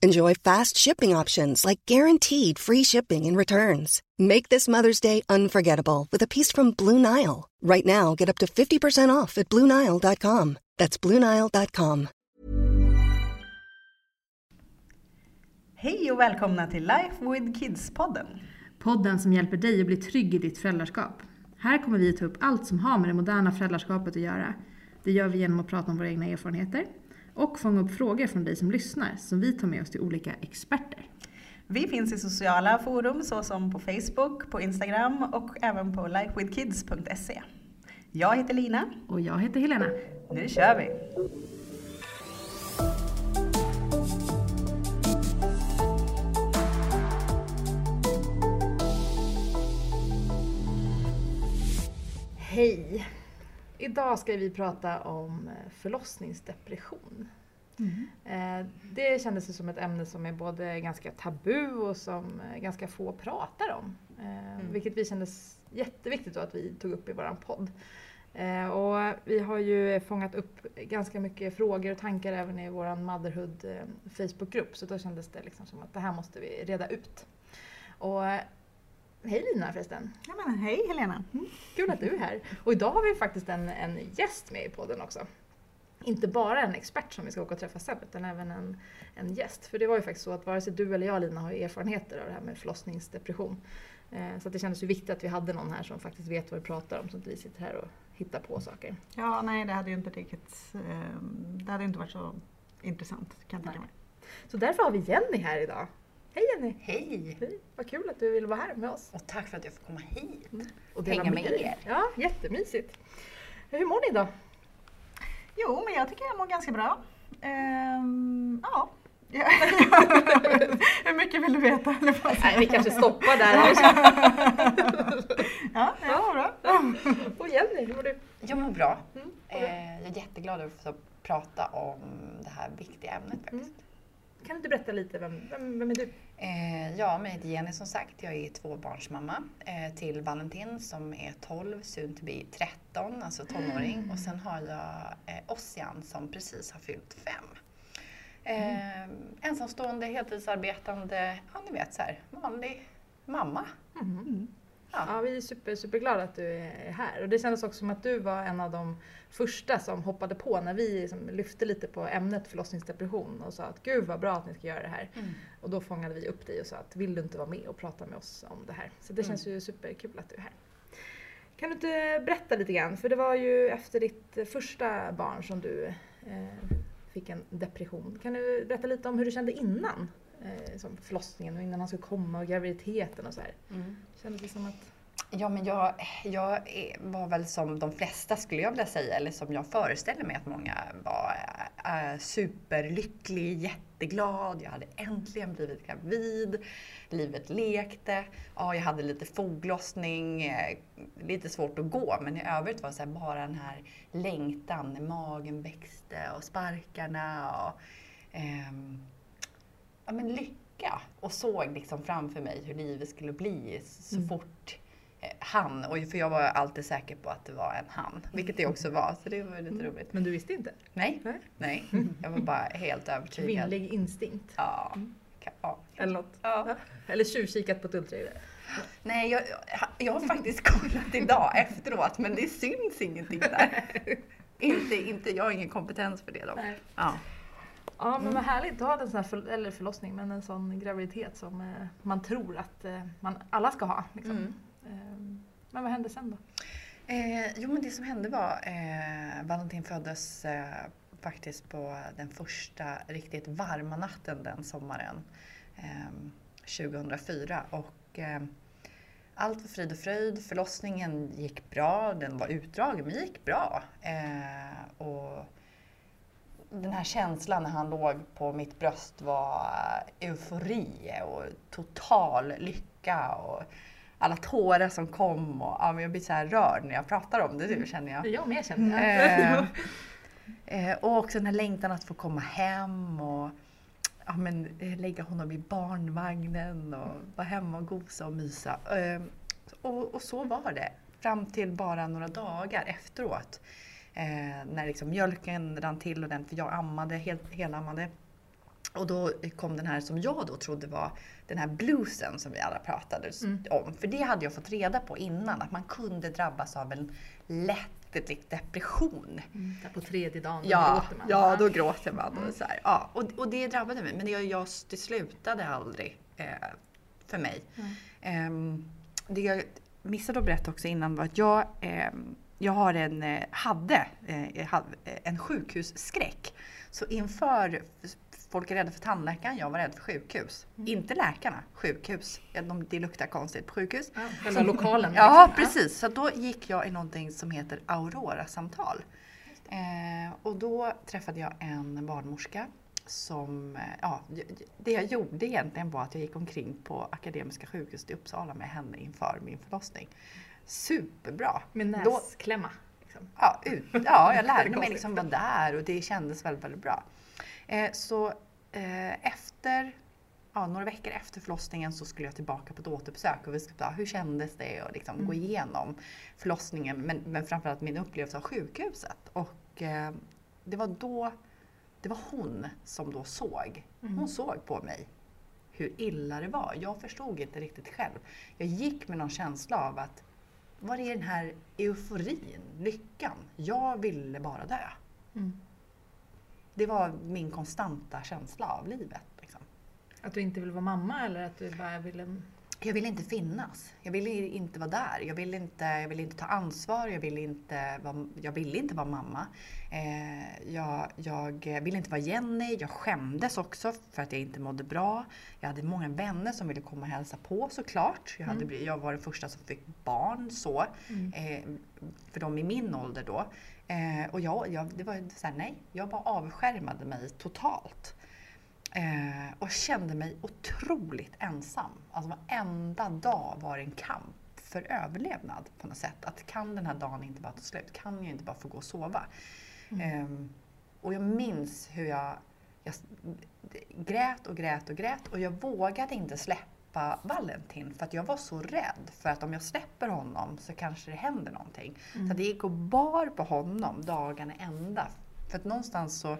Enjoy fast shipping options like guaranteed free shipping and returns. Make this Mother's Day unforgettable with a piece from Blue Nile. Right now, get up to 50% off at BlueNile.com. That's BlueNile.com. Hej och välkomna till Life with Kids-podden. Podden som hjälper dig att bli trygg i ditt föräldraskap. Här kommer vi ta upp allt som har med det moderna föräldraskapet att göra. Det gör vi genom att prata om våra egna erfarenheter och fånga upp frågor från dig som lyssnar som vi tar med oss till olika experter. Vi finns i sociala forum såsom på Facebook, på Instagram och även på lifewithkids.se. Jag heter Lina. Och jag heter Helena. Nu kör vi! Hej! Idag ska vi prata om eh, förlossningsdepression. Mm. Det kändes som ett ämne som är både ganska tabu och som eh, ganska få pratar om. Mm. Vilket vi kändes jätteviktigt att vi tog upp i våran podd. Och vi har ju fångat upp ganska mycket frågor och tankar även i våran Motherhood Facebookgrupp så då kändes det liksom som att det här måste vi reda ut. Och Hej Lina förresten! Ja, men, hej Helena! Mm. Kul att du är här! Och idag har vi faktiskt en, en gäst med i podden också. Inte bara en expert som vi ska åka och träffa sen, utan även en, en gäst. För det var ju faktiskt så att vare sig du eller jag Lina har erfarenheter av det här med förlossningsdepression. Eh, så det kändes ju viktigt att vi hade någon här som faktiskt vet vad vi pratar om, så att vi sitter här och hittar på saker. Ja, nej det hade ju inte riktigt, eh, det hade inte varit så intressant kan jag tänka mig. Så därför har vi Jenny här idag. Hej Jenny! Hej! Hej! Vad kul att du ville vara här med oss. Och tack för att jag får komma hit mm. och hänga med er. Ja, jättemysigt. Hur mår ni då? Jo, men jag tycker jag mår ganska bra. Ehm, ja. Hur mycket vill du veta? Nej, vi kanske stoppar där. ja, jag mår bra. Och Jenny, hur mår du? Jag mår bra. Mm. Eh, jag är jätteglad att få prata om det här viktiga ämnet faktiskt. Mm. Kan du inte berätta lite, vem, vem, vem är du? Eh, ja, jag heter Jenny som sagt. Jag är tvåbarnsmamma eh, till Valentin som är 12, soon to be 13, alltså tonåring. Mm. Och sen har jag eh, Ossian som precis har fyllt 5. Eh, mm. Ensamstående, heltidsarbetande, ja ni vet så här, vanlig mamma. Mm. Ja. ja. vi är super, superglada att du är här. Och det kändes också som att du var en av de första som hoppade på när vi liksom lyfte lite på ämnet förlossningsdepression och sa att gud vad bra att ni ska göra det här. Mm. Och då fångade vi upp dig och sa att vill du inte vara med och prata med oss om det här? Så det mm. känns ju superkul att du är här. Kan du inte berätta lite grann? För det var ju efter ditt första barn som du eh, fick en depression. Kan du berätta lite om hur du kände innan? Eh, som förlossningen och innan han skulle komma och graviditeten och så här. Mm. Kändes det som att... Ja, men jag, jag var väl som de flesta skulle jag vilja säga, eller som jag föreställer mig att många var, äh, superlycklig, jätteglad, jag hade äntligen blivit gravid, livet lekte, ja, jag hade lite foglossning, äh, lite svårt att gå, men i övrigt var det bara den här längtan när magen växte och sparkarna och ähm, ja, men lycka och såg liksom framför mig hur livet skulle bli så mm. fort eh, han, och för jag var alltid säker på att det var en han, vilket det också var, så det var lite mm. roligt. Men du visste inte? Nej, nej. Jag var bara helt övertygad. Kvinnlig instinkt? Ja. Mm. ja. Eller något? Ja. Eller tjuvkikat på ett ultraljud? Nej, jag, jag har faktiskt kollat idag efteråt, men det syns ingenting där. inte, inte, jag har ingen kompetens för det dock. Ja. Ja men mm. vad härligt att ha en sån här för, eller förlossning, men en sån graviditet som eh, man tror att eh, man alla ska ha. Liksom. Mm. Eh, men vad hände sen då? Eh, jo men det som hände var, eh, Valentin föddes eh, faktiskt på den första riktigt varma natten den sommaren. Eh, 2004 och eh, allt var frid och fröjd. Förlossningen gick bra, den var utdragen men gick bra. Eh, och den här känslan när han låg på mitt bröst var eufori och total lycka. Och alla tårar som kom och ja, men jag blir så här rörd när jag pratar om det nu känner jag. Jag med känner jag. Eh, eh, och också den här längtan att få komma hem och ja, men, eh, lägga honom i barnvagnen och vara hemma och gosa och mysa. Eh, och, och, så var det fram till bara några dagar efteråt. Eh, när liksom mjölken rann till ordentligt, för jag ammade, helt, helammade. Och då kom den här som jag då trodde var den här bluesen som vi alla pratade mm. om. För det hade jag fått reda på innan, att man kunde drabbas av en lätt depression. Mm, där på tredje dagen, då ja, gråter man. Ja, då gråter man. Mm. Och, så här. Ja, och, och det drabbade mig, men det, jag, det slutade aldrig eh, för mig. Eh, det jag missade att berätta också innan var att jag eh, jag har en, eh, hade eh, en sjukhusskräck. Så inför folk är rädda för tandläkaren, jag var rädd för sjukhus. Mm. Inte läkarna, sjukhus. Det luktar konstigt på sjukhus. Ja, själva lokalen. ja, precis. Så då gick jag i någonting som heter Aurora-samtal. Eh, och då träffade jag en barnmorska som, eh, ja, det jag gjorde egentligen var att jag gick omkring på Akademiska sjukhuset i Uppsala med henne inför min förlossning. Superbra! Med näsklämma? Liksom. Ja, ut, ja, jag lärde mig liksom vara där och det kändes väldigt, väldigt bra. Eh, så eh, efter ja, några veckor efter förlossningen så skulle jag tillbaka på ett återbesök och vi skulle ta hur kändes det och liksom mm. gå igenom förlossningen men, men framförallt min upplevelse av sjukhuset. Och eh, det var då, det var hon som då såg. Hon mm. såg på mig hur illa det var. Jag förstod inte riktigt själv. Jag gick med någon känsla av att var är den här euforin, lyckan? Jag ville bara dö. Mm. Det var min konstanta känsla av livet. Liksom. Att du inte vill vara mamma eller att du bara ville jag ville inte finnas. Jag ville inte vara där. Jag ville inte, jag ville inte ta ansvar. Jag ville inte vara, jag ville inte vara mamma. Eh, jag, jag ville inte vara Jenny. Jag skämdes också för att jag inte mådde bra. Jag hade många vänner som ville komma och hälsa på såklart. Jag, hade, mm. jag var den första som fick barn så. Mm. Eh, för de i min ålder då. Eh, och jag, jag, det var så här, nej, jag bara avskärmade mig totalt. Eh, och kände mig otroligt ensam. Alltså varenda dag var en kamp för överlevnad på något sätt. Att kan den här dagen inte bara ta slut? Kan jag inte bara få gå och sova? Mm. Eh, och jag minns hur jag, jag grät och grät och grät och jag vågade inte släppa Valentin för att jag var så rädd för att om jag släpper honom så kanske det händer någonting. Mm. Så det gick och bar på honom dagarna ända. För att någonstans så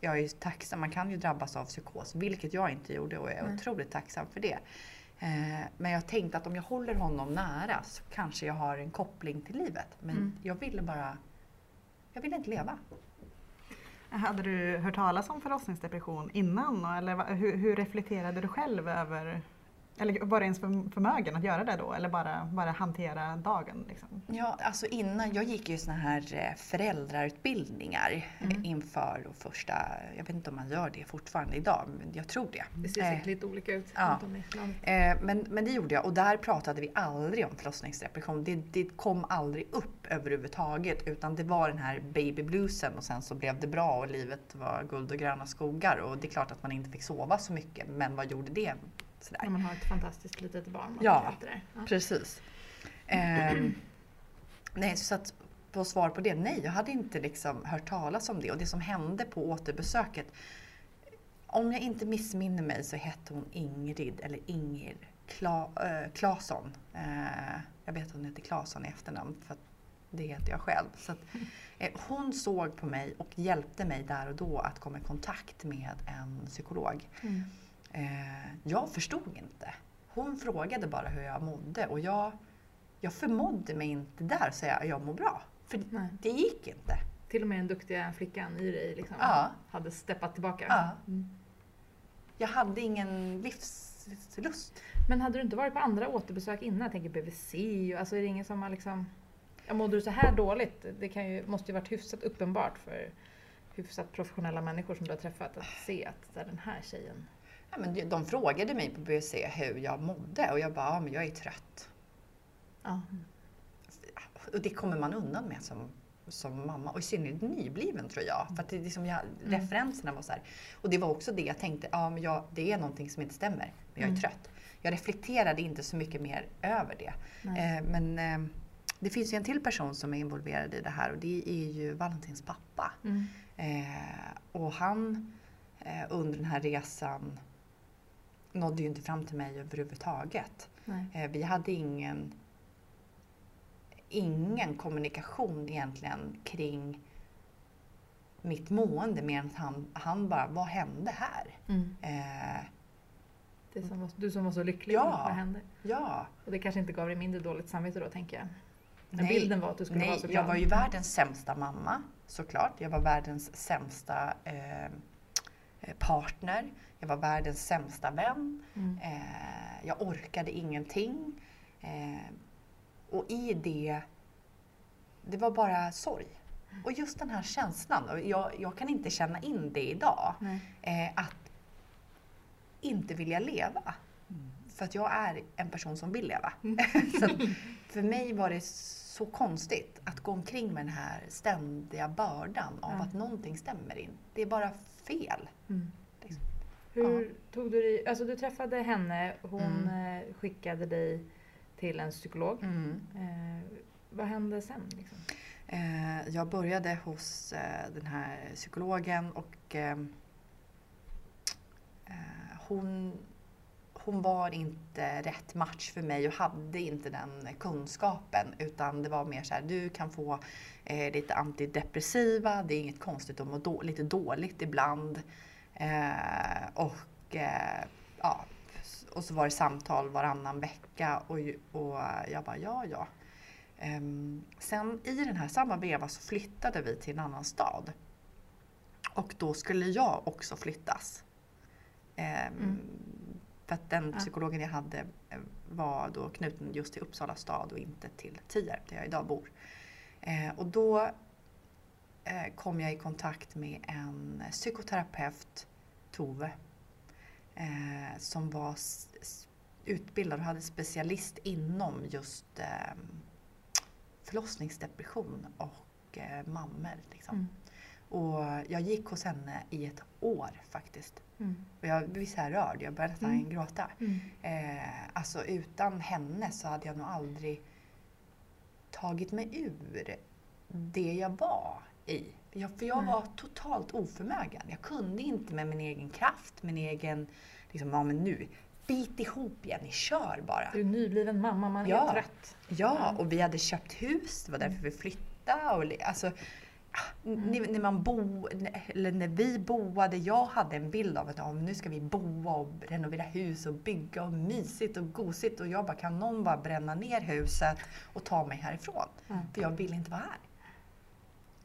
jag är tacksam, man kan ju drabbas av psykos, vilket jag inte gjorde och jag är mm. otroligt tacksam för det. Eh, men jag tänkte att om jag håller honom nära så kanske jag har en koppling till livet. Men mm. jag ville bara, jag ville inte leva. Hade du hört talas om förlossningsdepression innan? Eller hur, hur reflekterade du själv över eller var du ens förmögen att göra det då eller bara, bara hantera dagen? Liksom? Ja, alltså innan, jag gick ju såna här eh, föräldrautbildningar mm. inför då första, jag vet inte om man gör det fortfarande idag, men jag tror det. Det ser säkert eh, lite olika ut. Ja. Eh, men, men det gjorde jag och där pratade vi aldrig om förlossningsdepression. Det, det kom aldrig upp överhuvudtaget utan det var den här baby bluesen och sen så blev det bra och livet var guld och gröna skogar och det är klart att man inte fick sova så mycket men vad gjorde det Sådär. När man har ett fantastiskt litet barn. Ja, ja, precis. Eh, nej, så att på svar på det, nej, jag hade inte liksom hört talas om det. Och det som hände på återbesöket, om jag inte missminner mig så hette hon Ingrid eller Inger Kla, äh, Claesson. Äh, jag vet att hon heter Claesson i efternamn för det heter jag själv. Så att, äh, hon såg på mig och hjälpte mig där och då att komma i kontakt med en psykolog. Mm. Eh, jag förstod inte. Hon frågade bara hur jag mådde och jag, jag förmådde mig inte där säga att jag mår bra. För Nej. det gick inte. Till och med den duktiga flickan i dig liksom, ja. hade steppat tillbaka? Ja. Mm. Jag hade ingen livslust. Men hade du inte varit på andra återbesök innan? Jag tänker BVC, alltså är det ingen som har liksom... Ja, mådde du så här dåligt? Det kan ju, måste ju varit hyfsat uppenbart för hyfsat professionella människor som du har träffat att se att den här tjejen... Men de frågade mig på BUC hur jag mådde och jag bara, ja men jag är trött. Ja. Och det kommer man undan med som, som mamma och i synnerhet nybliven tror jag. För att det liksom jag, Mm. referenserna var så här. Och det var också det jag tänkte, ja men jag, det är någonting som inte stämmer. Men jag är Mm. trött. Jag reflekterade inte så mycket mer över det. Eh, men eh, det finns ju en till person som är involverad i det här och det är ju Valentins pappa. Mm. Eh, och han eh, under den här resan nådde ju inte fram till mig överhuvudtaget. Nej. Eh, vi hade ingen, ingen kommunikation egentligen kring mitt mående mer än att han, han bara, vad hände här? Mm. Eh, Det som var, du som var så lycklig, Ja. vad hände? ja, Och det kanske inte gav dig mindre dåligt samvete då tänker jag. Men Nej. bilden var att du skulle nej, vara så jag glad. var ju världens sämsta mamma såklart. Jag var världens sämsta eh, partner. Jag var världens sämsta vän. Mm. Eh, jag orkade ingenting. Eh, och i det, det var bara sorg. Och just den här känslan, och jag, jag kan inte känna in det idag, eh, att inte vilja leva. För att jag är en person som vill leva. att för mig var det så konstigt att gå omkring med den här ständiga bördan av att någonting stämmer in. Det är bara fel. Mm. Liksom. Hur tog du dig, alltså du träffade henne, hon Mm. eh, skickade dig till en psykolog. Mm. Eh, vad hände sen? Liksom? Eh, jag började hos eh, den här psykologen och eh, eh, hon, hon var inte rätt match för mig och hade inte den kunskapen utan det var mer så här, du kan få eh, lite antidepressiva, det är inget konstigt att må då, lite dåligt ibland. Eh, och, eh, ja, och så var det samtal varannan vecka och, och jag bara ja ja. Ehm, sen i den här samma veva så flyttade vi till en annan stad. Och då skulle jag också flyttas. Ehm, mm. För att den Ja. psykologen jag hade eh, var då knuten just till Uppsala stad och inte till Tierp där jag idag bor. Eh, och då eh, kom jag i kontakt med en psykoterapeut, Tove, eh, som var utbildad och hade specialist inom just eh, förlossningsdepression och eh, mammor. Liksom. Mm. Och jag gick hos henne i ett år faktiskt. Mm. Och jag blev så här rörd, jag började nästan Mm. gråta. Mm. Eh, alltså utan henne så hade jag nog aldrig tagit mig ur det jag var i. Jag, för jag var totalt oförmögen. Jag kunde inte med min egen kraft, min egen, liksom, ja men nu, bit ihop Jenny, kör bara. Du är nybliven mamma, man Ja. är trött. Ja, och vi hade köpt hus, det var därför vi flyttade. Och, alltså, ah, när, man bo, eller när vi boade, jag hade en bild av att ja, nu ska vi boa och renovera hus och bygga och mysigt och gosigt. Och jag bara, kan någon bara bränna ner huset och ta mig härifrån? Ja. För jag vill inte vara här.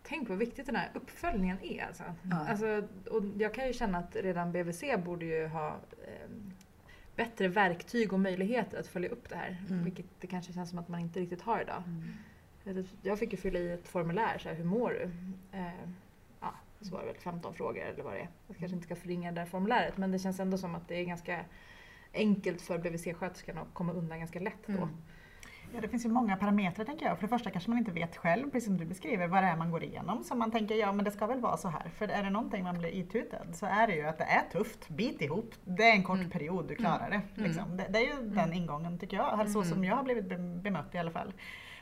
Tänk vad viktigt den här uppföljningen är. Alltså. Ja. Alltså, och jag kan ju känna att redan BVC borde ju ha eh, bättre verktyg och möjligheter att följa upp det här. Mm. Vilket det kanske känns som att man inte riktigt har idag. Jag fick ju fylla i ett formulär, så här, hur mår du? Eh, ja, så var det väl 15 frågor eller vad det är. Jag kanske inte ska förringa det här formuläret men det känns ändå som att det är ganska enkelt för BVC-sköterskan att komma undan ganska lätt då. Mm. Ja, det finns ju många parametrar tänker jag. För det första kanske man inte vet själv, precis som du beskriver, vad det är man går igenom. Så man tänker, ja men det ska väl vara så här. För är det någonting man blir itutad så är det ju att det är tufft, bit ihop. Det är en kort Mm. period, du klarar det. Liksom. Det, det är ju den ingången tycker jag, så som jag har blivit be- bemött i alla fall.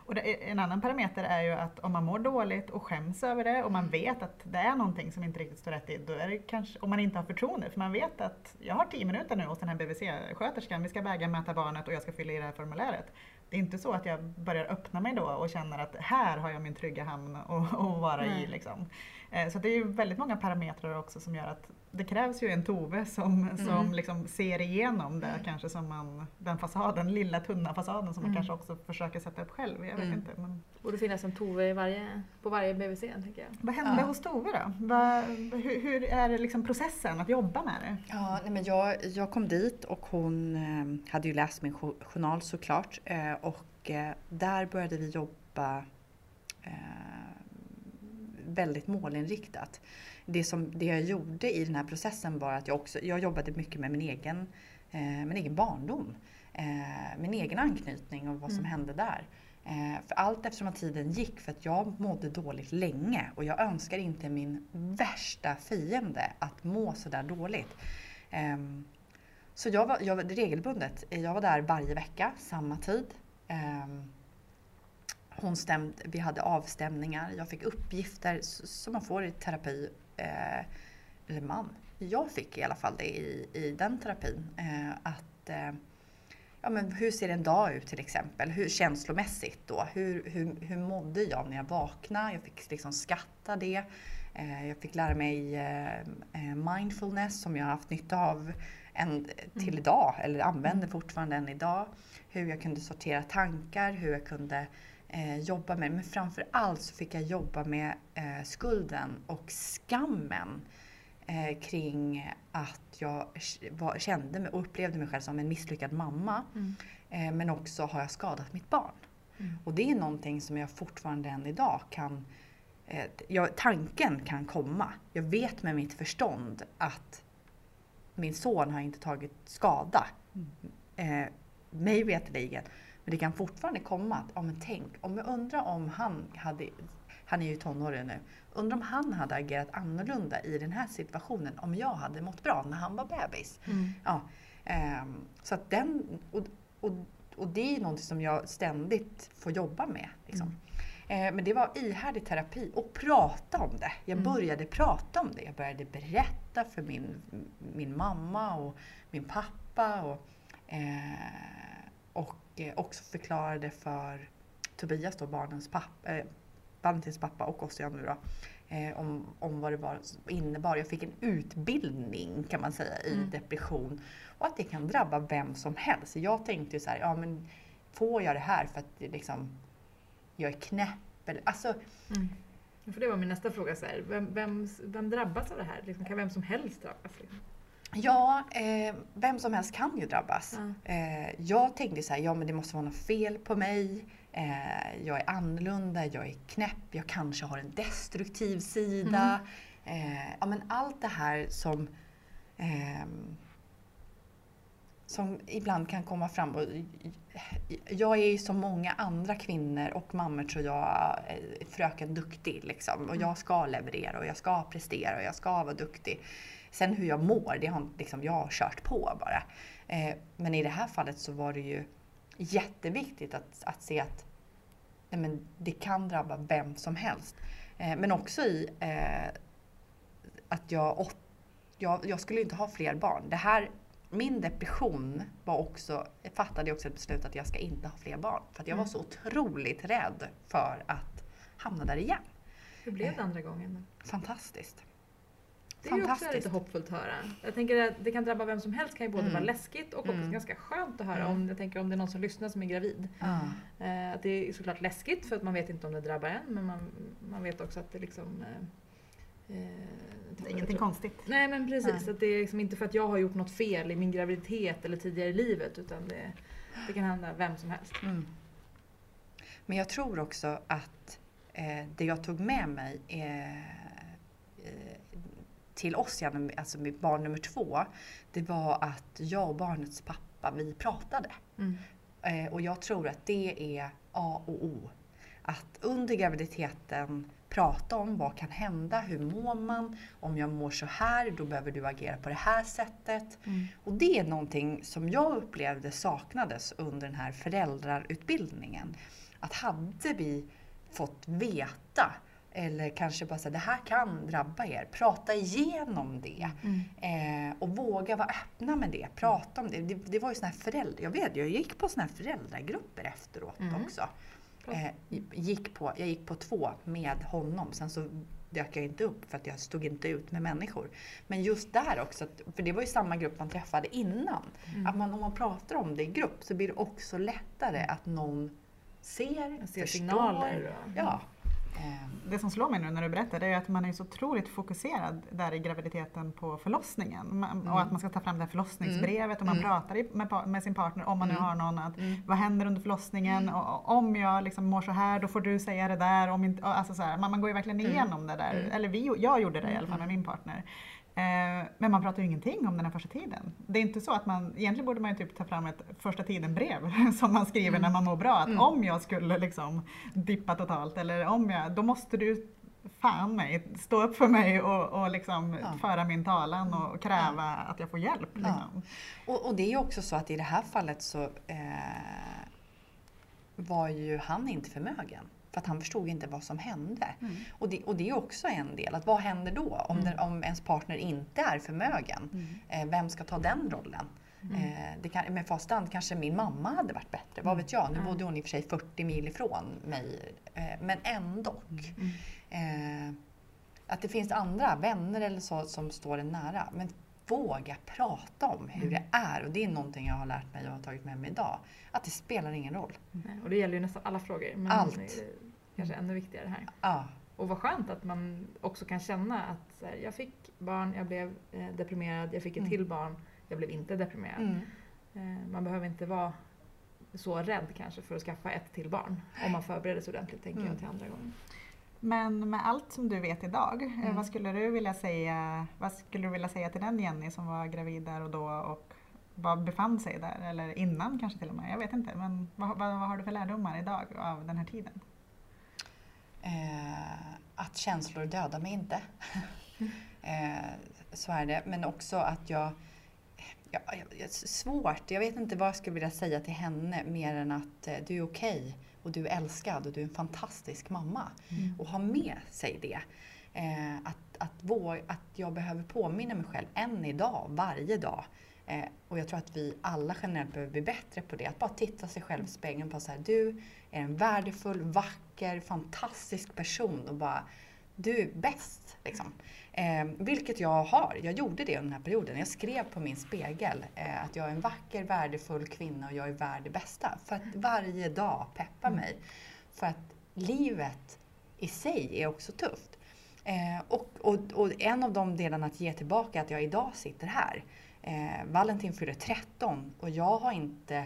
Och det, en annan parameter är ju att om man mår dåligt och skäms över det och man vet att det är någonting som inte riktigt står rätt i, då är det kanske, om man inte har förtroende, för man vet att jag har tio minuter nu hos den här BVC-sköterskan, vi ska väga mäta barnet och jag ska fylla i det här formuläret. Det är inte så att jag börjar öppna mig då och känner att här har jag min trygga hamn att att vara Nej. i. Liksom. Eh, Så det är ju väldigt många parametrar också som gör att det krävs ju en Tove som, som liksom ser igenom det kanske som man, den fasaden, lilla tunna fasaden som man Mm. kanske också försöker sätta upp själv. Jag vet Mm. inte. Men... borde finnas en Tove i varje, på varje BVC tänker jag. Vad hände Ja. hos Tove då? Vad, hur, hur är liksom processen att jobba med det? Ja, nej, men jag, jag kom dit och hon eh, hade ju läst min jo- journal såklart. Eh, och eh, där började vi jobba väldigt målinriktat. Det, som, det jag gjorde i den här processen var att jag också, jag jobbade mycket med min egen, eh, min egen barndom. Eh, min egen anknytning och vad som mm. hände där. Eh, för allt eftersom att tiden gick, för att jag mådde dåligt länge och jag önskar inte min värsta fiende att må sådär dåligt. Eh, så jag var, jag var regelbundet, jag var där varje vecka, samma tid. Eh, hon stämde, vi hade avstämningar, jag fick uppgifter som man får i terapi. Eh, eller man, jag fick i alla fall det i, i den terapin. Eh, att eh, ja, men hur ser en dag ut till exempel? Hur känslomässigt då? Hur, hur, hur mådde jag när jag vaknade? Jag fick liksom skatta det. Eh, jag fick lära mig eh, eh, mindfulness som jag har haft nytta av än till mm. idag, eller använder mm. fortfarande än idag. Hur jag kunde sortera tankar, hur jag kunde eh, jobba med Men framför allt så fick jag jobba med eh, skulden och skammen eh, kring att jag var, kände mig och upplevde mig själv som en misslyckad mamma. Mm. Eh, men också har jag skadat mitt barn. Mm. Och det är någonting som jag fortfarande än idag kan eh, jag, tanken kan komma. Jag vet med mitt förstånd att min son har inte tagit skada. Mm. Eh, mig veterligen. Men det kan fortfarande komma att, ja men tänk, om jag undrar om han hade, han är ju tonåring nu, undrar om han hade agerat annorlunda i den här situationen om jag hade mått bra när han var bebis. Mm. Ja, eh, så att den, och, och, och det är någonting som jag ständigt får jobba med. Liksom. Mm. Eh, men det var ihärdig terapi och prata om det. Jag mm. började prata om det. Jag började berätta för min, min mamma och min pappa. Och, eh, också förklarade för Tobias, då, barnens pappa, eh, Valentins pappa och oss nu då, eh, om, om vad det var innebar. Jag fick en utbildning kan man säga i mm. depression och att det kan drabba vem som helst. Jag tänkte ju så här, ja men får jag det här för att liksom, jag är knäpp? Eller, alltså, mm. För det var min nästa fråga. Så här. Vem, vem, vem drabbas av det här? Liksom, kan vem som helst drabbas? Liksom? Ja, eh, vem som helst kan ju drabbas. Mm. Eh, jag tänkte så här, ja men det måste vara något fel på mig. Eh, jag är annorlunda, jag är knäpp, jag kanske har en destruktiv sida. Mm. Eh, ja men allt det här som ehm, som ibland kan komma fram. Och jag är ju som många andra kvinnor och mammor tror jag fröken duktig. Liksom. Och jag mm. ska leverera och jag ska prestera och jag ska vara duktig. Sen hur jag mår, det har liksom jag har kört på bara. Eh, men i det här fallet så var det ju jätteviktigt att, att se att nej men, det kan drabba vem som helst. Eh, men också i eh, att jag, jag, jag skulle inte ha fler barn. Det här, min depression var också, jag fattade också ett beslut att jag ska inte ha fler barn. För att jag mm. var så otroligt rädd för att hamna där igen. Hur blev det andra gången? Fantastiskt. Det är ju också lite hoppfullt att höra. Jag tänker att det kan drabba vem som helst. kan ju både mm. vara läskigt och också mm. ganska skönt att höra. Mm. Om, jag tänker om det är någon som lyssnar som är gravid. Eh, att det är såklart läskigt för att man vet inte om det drabbar en. Men man, man vet också att det liksom eh, eh det är ingenting konstigt. Nej men precis. Nej. Att det är liksom inte för att jag har gjort något fel i min graviditet eller tidigare i livet. Utan det, det kan hända vem som helst. Mm. Men jag tror också att eh, det jag tog med mig är till oss, alltså med barn nummer två, det var att jag och barnets pappa, vi pratade. Mm. Eh, och jag tror att det är A och O. Att under graviditeten prata om vad kan hända, hur mår man, om jag mår så här, då behöver du agera på det här sättet. Mm. Och det är någonting som jag upplevde saknades under den här föräldrarutbildningen. Att hade vi fått veta eller kanske bara säga det här kan drabba er. Prata igenom det. Mm. Eh, och våga vara öppna med det. Prata om det. Det, det var ju såna här föräldrar, jag vet jag gick på såna här föräldragrupper efteråt mm. också. Eh, gick på, jag gick på två med honom. Sen så dök jag inte upp för att jag stod inte ut med människor. Men just där också, för det var ju samma grupp man träffade innan. Mm. Att man, om man pratar om det i grupp så blir det också lättare att någon ser, ser förstår. signaler. Ja. Det som slår mig nu när du berättar det är att man är så otroligt fokuserad där i graviditeten på förlossningen. Man, mm. Och att man ska ta fram det här förlossningsbrevet och man mm. pratar med, med, sin partner om man nu mm. har någon. Att, mm. Vad händer under förlossningen? Och, om jag liksom mår så här då får du säga det där. Om inte, alltså så här, man, man går ju verkligen igenom det där. Eller vi, jag gjorde det i alla fall med min partner. Eh, men man pratar ju ingenting om den här första tiden. Det är inte så att man, egentligen borde man ju typ ta fram ett första tiden-brev som man skriver mm. när man mår bra. Att mm. om jag skulle liksom dippa totalt eller om jag, då måste du fan mig, stå upp för mig och, och liksom ja. föra min talan och kräva ja. att jag får hjälp. Liksom. Ja. Och, och, det är ju också så att i det här fallet så eh, var ju han inte förmögen. För att han förstod inte vad som hände. Mm. Och, det, och det är också en del, att vad händer då om, mm. den, om ens partner inte är förmögen? Mm. Eh, vem ska ta den rollen? Mm. Eh, det kan, med fast kanske min mamma hade varit bättre, vad vet jag? Nu bodde hon i och för sig 40 mil ifrån mig. Eh, men ändå. Mm. Eh, att det finns andra vänner eller så som står en nära. Men våga prata om hur mm. det är. Och det är någonting jag har lärt mig och har tagit med mig idag. Att det spelar ingen roll. Mm. Och det gäller ju nästan alla frågor. Men Allt. Kanske ännu viktigare här. Ja. Och vad skönt att man också kan känna att här, jag fick barn, jag blev eh, deprimerad, jag fick ett mm. till barn, jag blev inte deprimerad. Mm. Eh, man behöver inte vara så rädd kanske för att skaffa ett till barn. Om man förbereder sig ordentligt tänker jag till andra gången. Men med allt som du vet idag, eh, mm. vad, skulle du vilja säga, vad skulle du vilja säga till den Jenny som var gravid där och då och vad befann sig där? Eller innan kanske till och med, jag vet inte. Men vad, vad, vad har du för lärdomar idag av den här tiden? Eh, att känslor dödar mig inte. eh, så är det. Men också att jag Ja, svårt. Jag vet inte vad jag skulle vilja säga till henne mer än att eh, du är okej. Okay och du är älskad och du är en fantastisk mamma. Mm. Och ha med sig det. Eh, att, att, våg, att jag behöver påminna mig själv än idag, varje dag. Eh, och jag tror att vi alla generellt behöver bli bättre på det. Att bara titta sig själv i spegeln på så här, du är en värdefull, vacker, fantastisk person och bara, du är bäst. Liksom. Eh, vilket jag har. Jag gjorde det under den här perioden. Jag skrev på min spegel eh, att jag är en vacker, värdefull kvinna och jag är värd det bästa. För att varje dag peppa mm. mig. För att livet i sig är också tufft. Eh, och, och, och, en av de delarna att ge tillbaka är att jag idag sitter här. Eh, Valentin fyller 13 och jag har inte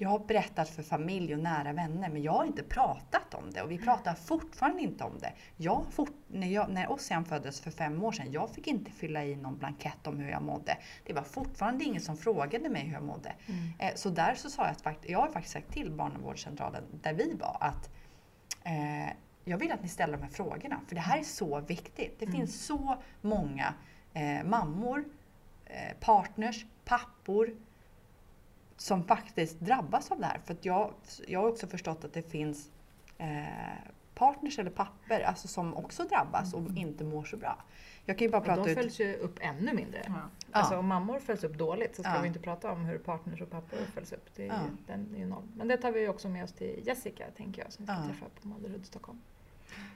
jag har berättat för familj och nära vänner men jag har inte pratat om det och vi pratar fortfarande inte om det. Jag fort, när, jag, när Ossian föddes för fem år sedan, jag fick inte fylla i någon blankett om hur jag mådde. Det var fortfarande ingen som frågade mig hur jag mådde. Mm. Eh, så där så sa jag att jag har faktiskt sagt till barnavårdscentralen där vi var att eh, jag vill att ni ställer de här frågorna för det här är så viktigt. Det mm. finns så många eh, mammor, eh, partners, pappor, som faktiskt drabbas av det här. För jag, jag har också förstått att det finns eh, partners eller papper alltså som också drabbas och mm. inte mår så bra. Jag kan ju bara prata de följs ju upp ännu mindre. Ja. Alltså om mammor följs upp dåligt så ska ja. vi inte prata om hur partners och pappor följs upp. Det är, ja. den är ju noll. Men det tar vi också med oss till Jessica tänker jag som vi ska träffa på Madderud Stockholm.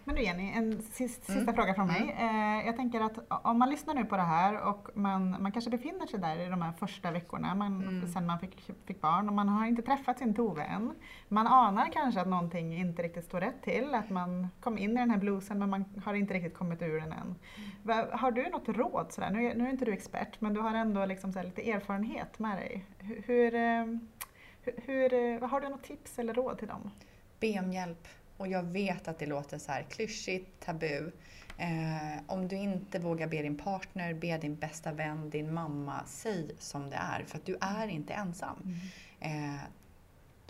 Men du Jenny, en sista, sista mm. fråga från mig. Mm. Eh, jag tänker att om man lyssnar nu på det här och man, man kanske befinner sig där i de här första veckorna man, mm. sen man fick, fick barn och man har inte träffat sin Tove än. Man anar kanske att någonting inte riktigt står rätt till, att man kom in i den här bluesen men man har inte riktigt kommit ur den än. Har du något råd? Sådär? Nu, nu är inte du expert men du har ändå liksom lite erfarenhet med dig. Hur, hur, eh, hur, eh, har du något tips eller råd till dem? Be om hjälp. Och jag vet att det låter så här klyschigt, tabu. Eh, om du inte vågar be din partner, be din bästa vän, din mamma, säg som det är. För att du är inte ensam. Mm. Eh,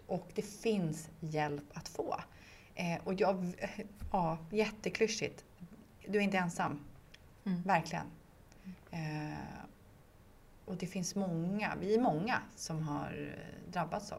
och det finns hjälp att få. Eh, och jag, ja, jätteklyschigt. Du är inte ensam. Mm. Verkligen. Eh, och det finns många, vi är många som har drabbats av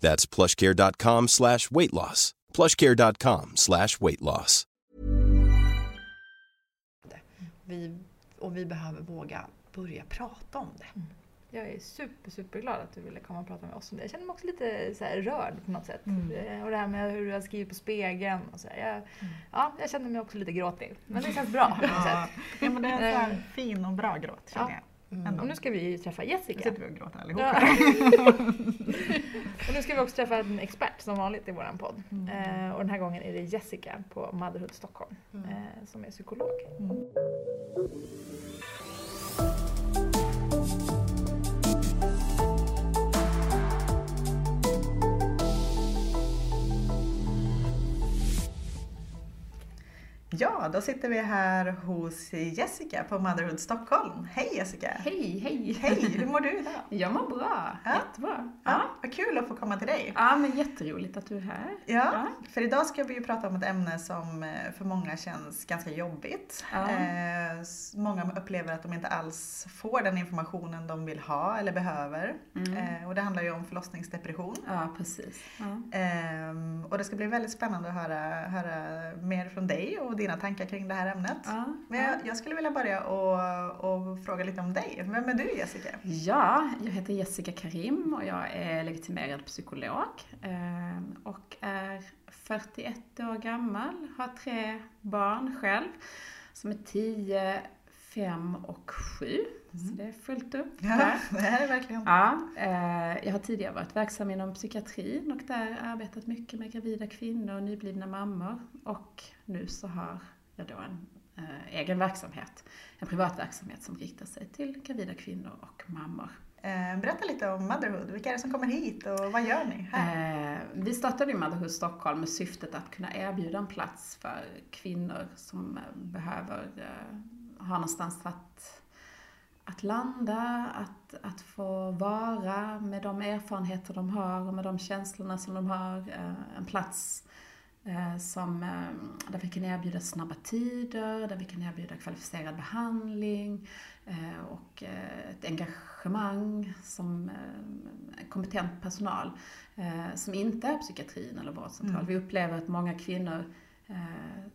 That's plushcare.com slash weight loss. plushcare.com slash weight loss. Vi, och vi behöver våga börja prata om det. Jag är super, superglad att du ville komma och prata med oss om det. Jag känner mig också lite så här rörd på något sätt. Eh, Och det här med hur du har skrivit på spegeln. Och så här. Jag, ja, jag känner mig också lite gråtig. Men det känns bra på något sätt. ja men det är en här fin och bra gråt känner Ja. jag. Mm. Och nu ska vi träffa Nu Jessica. sitter vi och gråter allihop. Ja. och nu ska vi också träffa en expert som vanligt i vår podd. Eh, och den här gången är det Jessica på Motherhood Stockholm eh, som är psykolog. Ja, då sitter vi här hos Jessica på Motherhood Stockholm. Hej Jessica! Hej, hej! Hej, hur mår du idag? Jag mår bra, Ja. jättebra. Ja, Ja. vad kul att få komma till dig. ja, men jätteroligt att du är här. Ja, Ja. för idag ska vi ju prata om ett ämne som eh, för många känns ganska jobbigt. Ja. Eh, Många upplever att de inte alls får den informationen de vill ha eller behöver. Mm. Eh, Och det handlar ju om förlossningsdepression. Ja, precis. Ehm, Och det ska bli väldigt spännande att höra, höra mer från dig och dina tankar kring det här ämnet. Ja, Men jag, jag skulle vilja börja och, och fråga lite om dig. Vem är du Jessica? ja, jag heter Jessica Karim och jag är legitimerad psykolog eh, och är 41 år gammal, har tre barn själv som är 10, 5 och 7. Så det är fullt upp Ja, där. det är verkligen... Ja, eh, jag har tidigare varit verksam inom psykiatrin och där arbetat mycket med gravida kvinnor och nyblivna mammor. Och nu så har jag då en eh, egen verksamhet, en privat verksamhet som riktar sig till gravida kvinnor och mammor. Eh, Berätta lite om Motherhood. Vilka är det som kommer hit och vad gör ni här? Eh, vi startade Motherhood Stockholm med syftet att kunna erbjuda en plats för kvinnor som eh, behöver eh, ha någonstans att, att landa, att, att få vara med de erfarenheter de har och med de känslorna som de har. Eh, en plats eh, som, eh, där vi kan erbjuda snabba tider, där vi kan erbjuda kvalificerad behandling eh, och ett engagemang som kompetent personal som inte är psykiatrin eller vårdcentral. Mm. Vi upplever att många kvinnor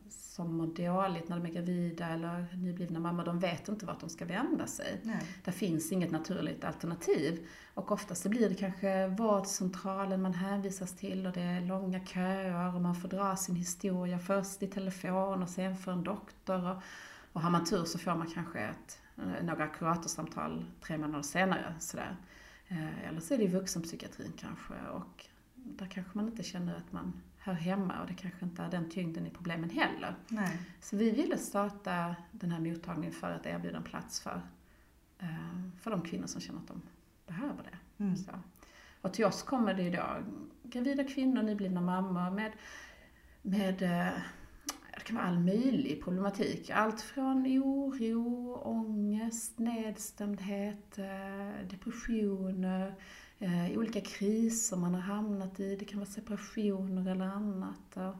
som mår dåligt när de är gravida eller nyblivna mammor, de vet inte vart de ska vända sig. Nej. Det finns inget naturligt alternativ. Och oftast så blir det kanske vårdcentralen man hänvisas till och det är långa köer och man får dra sin historia först i telefon och sen för en doktor. Och, och har man tur så får man kanske ett, eh, några kuratorsamtal tre månader senare. Sådär. Eh, Eller så är det i vuxenpsykiatrin kanske och där kanske man inte känner att man hör hemma och det kanske inte är den tyngden i problemen heller. Nej. Så vi ville starta den här mottagningen för att erbjuda en plats för, eh, för de kvinnor som känner att de behöver det. Mm. Så. Och till oss kommer det idag gravida kvinnor, nyblivna mammor med, med eh, det kan vara all möjlig problematik. Allt från oro, ångest, nedstämdhet, eh, depressioner, eh, olika kriser man har hamnat i. Det kan vara separationer eller annat. Och,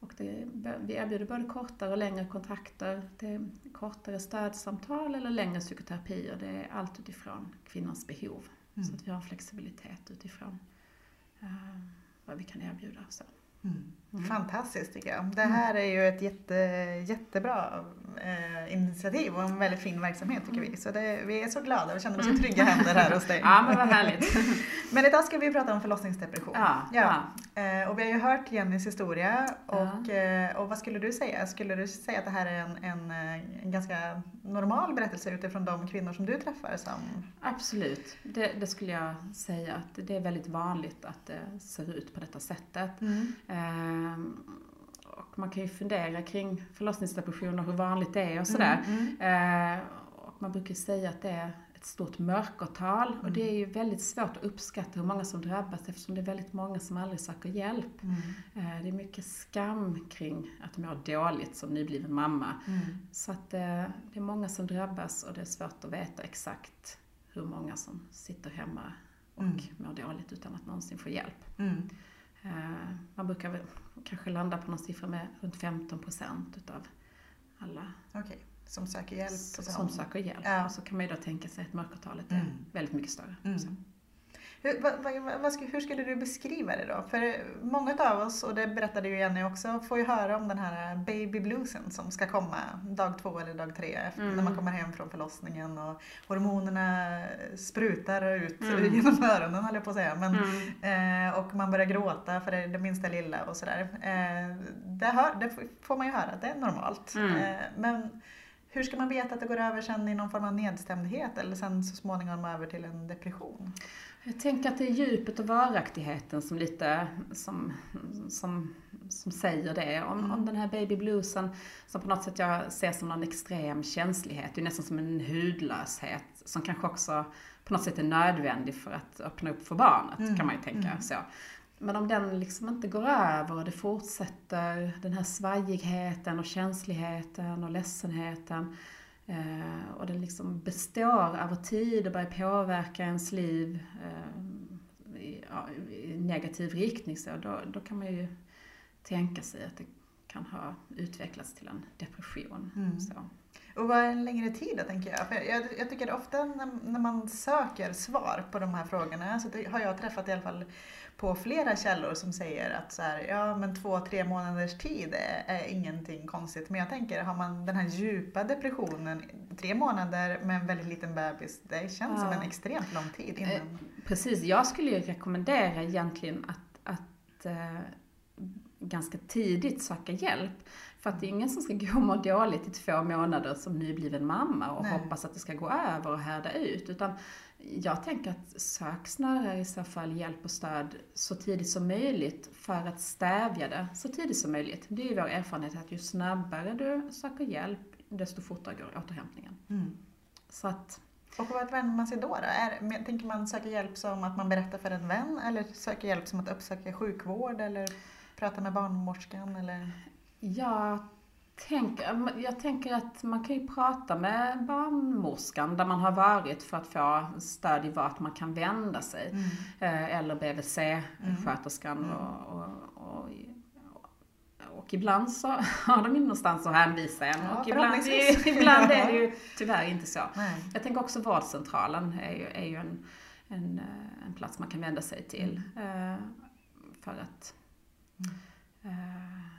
och det, vi erbjuder både kortare och längre kontakter. Det är kortare stödsamtal eller längre psykoterapier. Det är allt utifrån kvinnans behov. Mm. Så att vi har en flexibilitet utifrån eh, vad vi kan erbjuda. Så. Mm. Fantastiskt tycker jag. Det här är ju ett jätte, jättebra eh, initiativ och en väldigt fin verksamhet tycker vi. Så det, vi är så glada och känner oss i trygga händer här hos dig. Ja, men vad härligt. Men idag ska vi prata om förlossningsdepression. Ja, ja. Eh, och vi har ju hört Jennys historia och, eh, och vad skulle du säga? Skulle du säga att det här är en, en, en, ganska normal berättelse utifrån de kvinnor som du träffar? Som... Absolut, det, det skulle jag säga att det är väldigt vanligt att det ser ut på detta sättet. Mm. Eh, och man kan ju fundera kring förlossningsdepressioner, hur vanligt det är och sådär. Mm, mm. Eh, och man brukar säga att det är ett stort mörkertal och Mm. det är ju väldigt svårt att uppskatta hur många som drabbas eftersom det är väldigt många som aldrig söker hjälp. Mm. Eh, det är mycket skam kring att må dåligt som nybliven mamma. Mm. Så att eh, det är många som drabbas och det är svårt att veta exakt hur många som sitter hemma och Mm. mår dåligt utan att någonsin få hjälp. Mm. Man brukar kanske landa på någon siffra med runt 15 procent utav alla Okej, som söker hjälp. så. som söker hjälp. Ja. Och så kan man ju då tänka sig att mörkertalet är Mm. väldigt mycket större. Mm. Hur, vad, vad, skulle- hur skulle du beskriva det då? För många av oss, och det berättade ju Jenny också, får ju höra om den här baby bluesen som ska komma dag två eller dag tre efter, Mm. när man kommer hem från förlossningen och hormonerna sprutar ut Mm. genom öronen höll jag på att säga. Men, Mm. eh, och man börjar gråta för det, det minsta lilla och sådär. Eh, det, hör, det får man ju höra att det är normalt. Mm. Eh, men hur ska man veta att det går över sen i någon form av nedstämdhet eller sen så småningom över till en depression? Jag tänker att det är djupet och varaktigheten som lite som, som, som säger det. Om, Mm. om den här baby bluesen som på något sätt jag ser som någon extrem känslighet. Det är nästan som en hudlöshet som kanske också på något sätt är nödvändig för att öppna upp för barnet, Mm. kan man ju tänka Mm. så. Men om den liksom inte går över och det fortsätter den här svajigheten och känsligheten och ledsenheten eh, och den liksom består över tid och börjar påverka ens liv eh, i, negativ riktning så då, då kan man ju tänka sig att det kan ha utvecklats till en depression. Mm. Så. Och vad är en längre tid då tänker jag? För jag, jag tycker ofta när, när man söker svar på de här frågorna så har jag träffat i alla fall på flera källor som säger att så här, ja men två, tre månaders tid är, är ingenting konstigt. Men jag tänker, har man den här djupa depressionen, tre månader med en väldigt liten bebis, det känns som Ja. en extremt lång tid innan. Eh, Precis, jag skulle ju rekommendera egentligen att, att eh, ganska tidigt söka hjälp. För att det är ingen som ska gå och må dåligt i två månader som nybliven mamma och Nej. hoppas att det ska gå över och härda ut. Utan jag tänker att sök snarare i så fall hjälp och stöd så tidigt som möjligt för att stävja det så tidigt som möjligt. Det är ju vår erfarenhet att ju snabbare du söker hjälp, desto fortare går återhämtningen. Mm. Så att Och vad vänder man sig då? då? Är, tänker man söka hjälp som att man berättar för en vän eller söka hjälp som att uppsöka sjukvård eller prata med barnmorskan eller? Jag tänker, jag tänker att man kan ju prata med barnmorskan där man har varit för att få stöd i vart man kan vända sig. Mm. Eh, Eller BVC-sköterskan och, och, och, och ibland så har de någonstans att hänvisa en Ja, och ibland, ibland är det ju tyvärr inte så. Nej. Jag tänker också vårdcentralen är ju, är ju en, en, eh, en plats man kan vända sig till. eh, För att eh,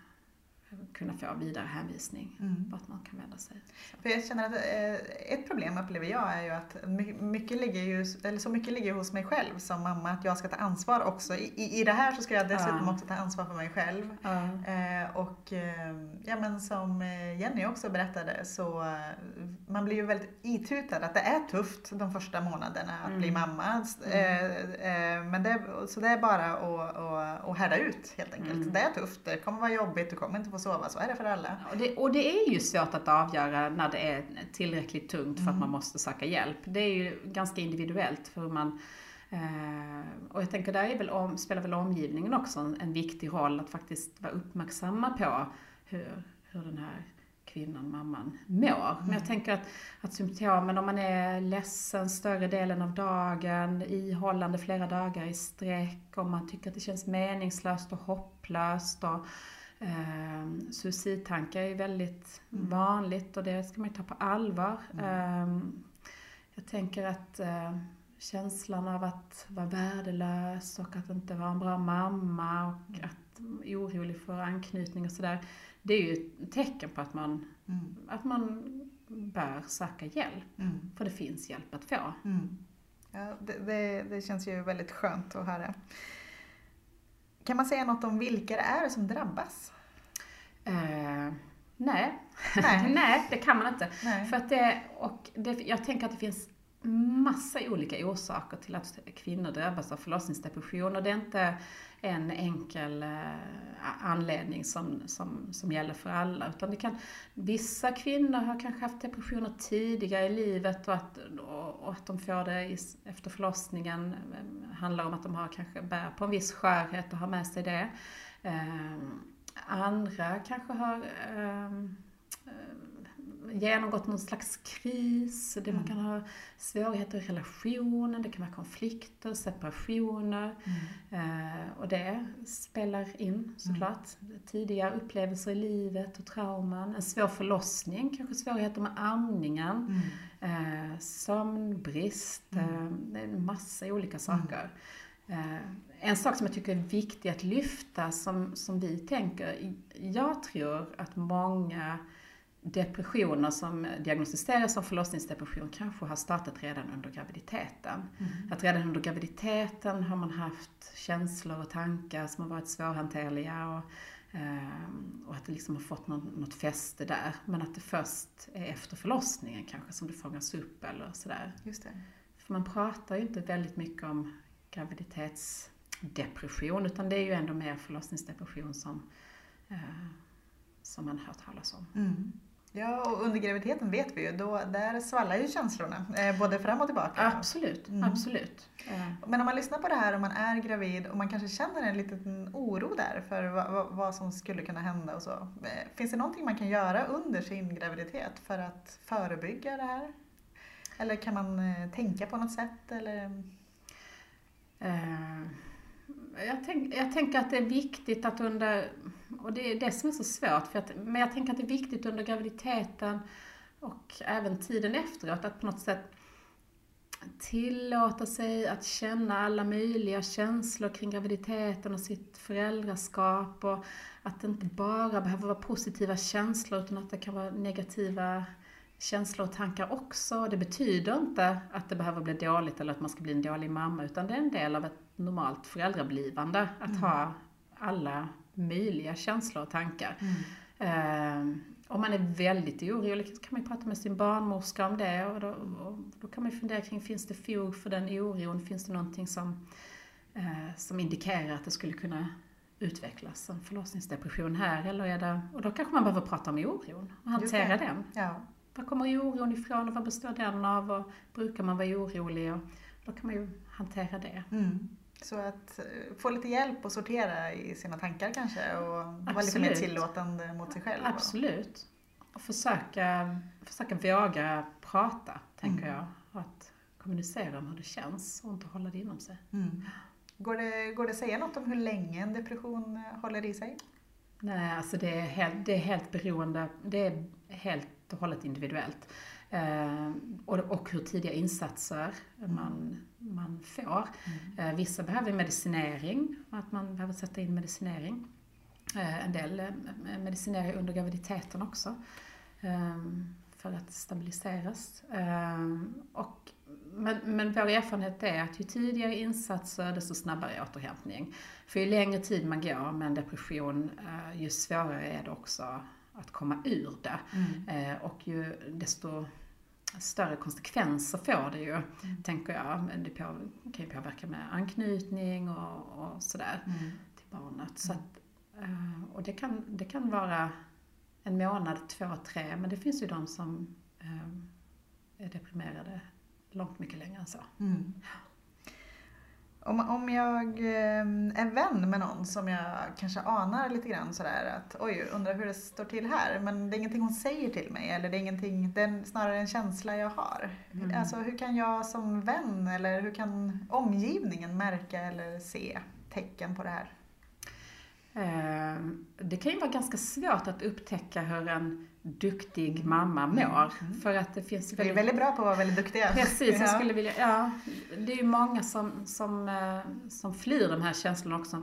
kunna få vidare hänvisning Mm. vart man kan vända sig. Så. För jag känner att eh, ett problem upplever jag är ju att my- mycket ligger ju, eller så mycket ligger hos mig själv som mamma att jag ska ta ansvar också. I, i, det här så ska jag dessutom Ja. också ta ansvar för mig själv. Eh, och eh, ja, men som Jenny också berättade så man blir ju väldigt itutad att det är tufft de första månaderna att Mm. bli mamma. Eh, eh, men det, så det är bara att, att, att härda ut helt enkelt. Mm. Det är tufft, det kommer vara jobbigt, du kommer inte få sova. Så är det för alla. Och det, och det är ju svårt att avgöra när det är tillräckligt tungt för att Mm. man måste söka hjälp. Det är ju ganska individuellt för hur man eh, och jag tänker där är väl om, spelar väl omgivningen också en, en viktig roll att faktiskt vara uppmärksamma på hur, hur den här kvinnan, mamman, mår. Men jag tänker att, att symptomen, om man är ledsen större delen av dagen, ihållande flera dagar i sträck, om man tycker att det känns meningslöst och hopplöst och Eh, suicidtankar är ju väldigt vanligt och det ska man ju ta på allvar. Eh, jag tänker att eh, känslan av att vara värdelös och att inte vara en bra mamma och att orolig för anknytning och sådär. Det är ju ett tecken på att man, Mm. att man bör söka hjälp. Mm. För det finns hjälp att få. Mm. Ja, det, det, det känns ju väldigt skönt att höra. Kan man säga något om vilka det är som drabbas? Eh, nej. Nej. nej, det kan man inte. Nej. För att det, och det, jag tänker att det finns massa olika orsaker till att kvinnor drabbas av förlossningsdepression och det är inte en enkel eh, anledning som, som, som gäller för alla. Utan det kan, vissa kvinnor har kanske haft depressioner tidigare i livet och att, och, att de får det i, efter förlossningen eh, handlar om att de har kanske bär på en viss skörhet och har med sig det. Ehm, andra kanske har ehm, genomgått någon slags kris, det man kan ha svårigheter i relationen, det kan vara konflikter, separationer. Eh, och det spelar in såklart. Tidiga upplevelser i livet och trauman, en svår förlossning, kanske svårigheter med amningen, eh, sömnbrist, eh, det är en massa olika saker. Eh, en sak som jag tycker är viktig att lyfta som, som vi tänker, jag tror att många depressioner som diagnostiseras som förlossningsdepression kanske har startat redan under graviditeten. Att redan under graviditeten har man haft känslor och tankar som har varit svårhanterliga och, eh, och att det liksom har fått något, något fäste där. Men att det först är efter förlossningen kanske som det fångas upp eller sådär. Just det. För man pratar ju inte väldigt mycket om graviditetsdepression utan det är ju ändå mer förlossningsdepression som, eh, som man hör talas om. Mm. Ja, och under graviditeten vet vi ju, då, där svallar ju känslorna, eh, både fram och tillbaka. Absolut, Mm. absolut. Eh, Men om man lyssnar på det här och man är gravid och man kanske känner en liten oro där för vad, vad, som skulle kunna hända och så. Eh, Finns det någonting man kan göra under sin graviditet för att förebygga det här? Eller kan man tänka på något sätt? Eller? Jag, tänk, jag tänker att det är viktigt att under, och det är det som är så svårt, för att, men jag tänker att det är viktigt under graviditeten och även tiden efteråt att på något sätt tillåta sig att känna alla möjliga känslor kring graviditeten och sitt föräldraskap och att det inte bara behöver vara positiva känslor utan att det kan vara negativa känslor och tankar också. Det betyder inte att det behöver bli dåligt eller att man ska bli en dålig mamma utan det är en del av ett normalt föräldrablivande att ha alla möjliga känslor och tankar. Eh, om man är väldigt orolig kan man ju prata med sin barnmorska om det och då, och då kan man ju fundera kring, finns det fog för den oron? Finns det någonting som, eh, som indikerar att det skulle kunna utvecklas en förlossningsdepression här? Eller är det, och då kanske man behöver prata om oron och hantera den. Ja. Var kommer oron ifrån och vad består den av? Och brukar man vara orolig? Och då kan man ju hantera det. Mm. Så att eh, få lite hjälp och sortera i sina tankar kanske och vara lite Absolut. mer tillåtande mot sig själv. Absolut. Och försöka, försöka våga prata, tänker Mm. jag. Att kommunicera om hur det känns och inte hålla det inom sig. Mm. Går, det, går det att säga något om hur länge en depression eh, håller i sig? Nej, alltså det är helt, det är helt beroende, det är helt och hållet individuellt. Eh, och, och hur tidiga insatser man, man får. Eh, vissa behöver medicinering, att man behöver sätta in medicinering. Eh, en del eh, medicinerar under graviditeten också. för att stabiliseras. Och, men, men vår erfarenhet är att ju tidigare insatser desto snabbare återhämtning. För ju längre tid man går med en depression, ju svårare är det också att komma ur det. Eh, och ju desto större konsekvenser får det ju, tänker jag. Det på, kan ju påverka med anknytning och, och sådär till barnet. Så att, eh, och det kan, det kan vara en månad, två, tre, men det finns ju de som eh, är deprimerade långt mycket längre än så. Mm. Om, om jag eh, är vän med någon som jag kanske anar lite grann sådär att oj, undrar hur det står till här. Men det är ingenting hon säger till mig eller det är ingenting, det är snarare en känsla jag har. Alltså hur kan jag som vän eller hur kan omgivningen märka eller se tecken på det här? Eh, Det kan ju vara ganska svårt att upptäcka hur en duktig mamma mår. För att det finns Vi är väldigt bra på att vara väldigt duktiga. Precis, jag Ja. skulle vilja, ja, det är ju många som, som, eh, som flyr de här känslorna också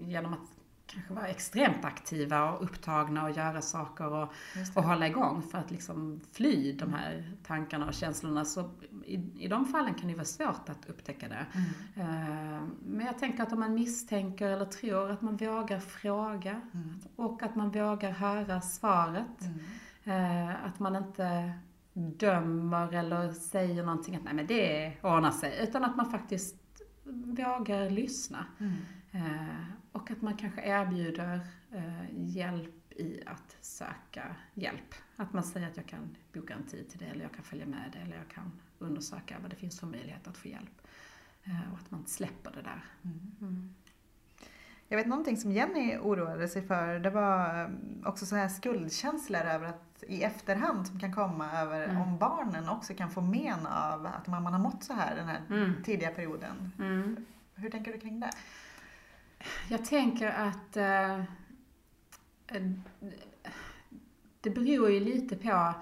genom att kanske vara extremt aktiva och upptagna och göra saker och, och hålla igång för att liksom fly de här tankarna och känslorna. Så i, i de fallen kan det vara svårt att upptäcka det. Mm. Uh, men jag tänker att om man misstänker eller tror att man vågar fråga mm. och att man vågar höra svaret. Uh, att man inte dömer eller säger någonting att nej men det ordnar sig. Utan att man faktiskt vågar lyssna. Mm. Eh, och att man kanske erbjuder eh, hjälp i att söka hjälp. Att man säger att jag kan boka en tid till det, eller jag kan följa med det, eller jag kan undersöka vad det finns för möjlighet att få hjälp. Eh, och att man släpper det där. Mm. Jag vet någonting som Jenny oroade sig för, det var också så här skuldkänslor över att i efterhand som kan komma över mm. om barnen också kan få men av att mamman har mått så här den här mm. tidiga perioden. Mm. Hur tänker du kring det? Jag tänker att eh, det beror ju lite på eh,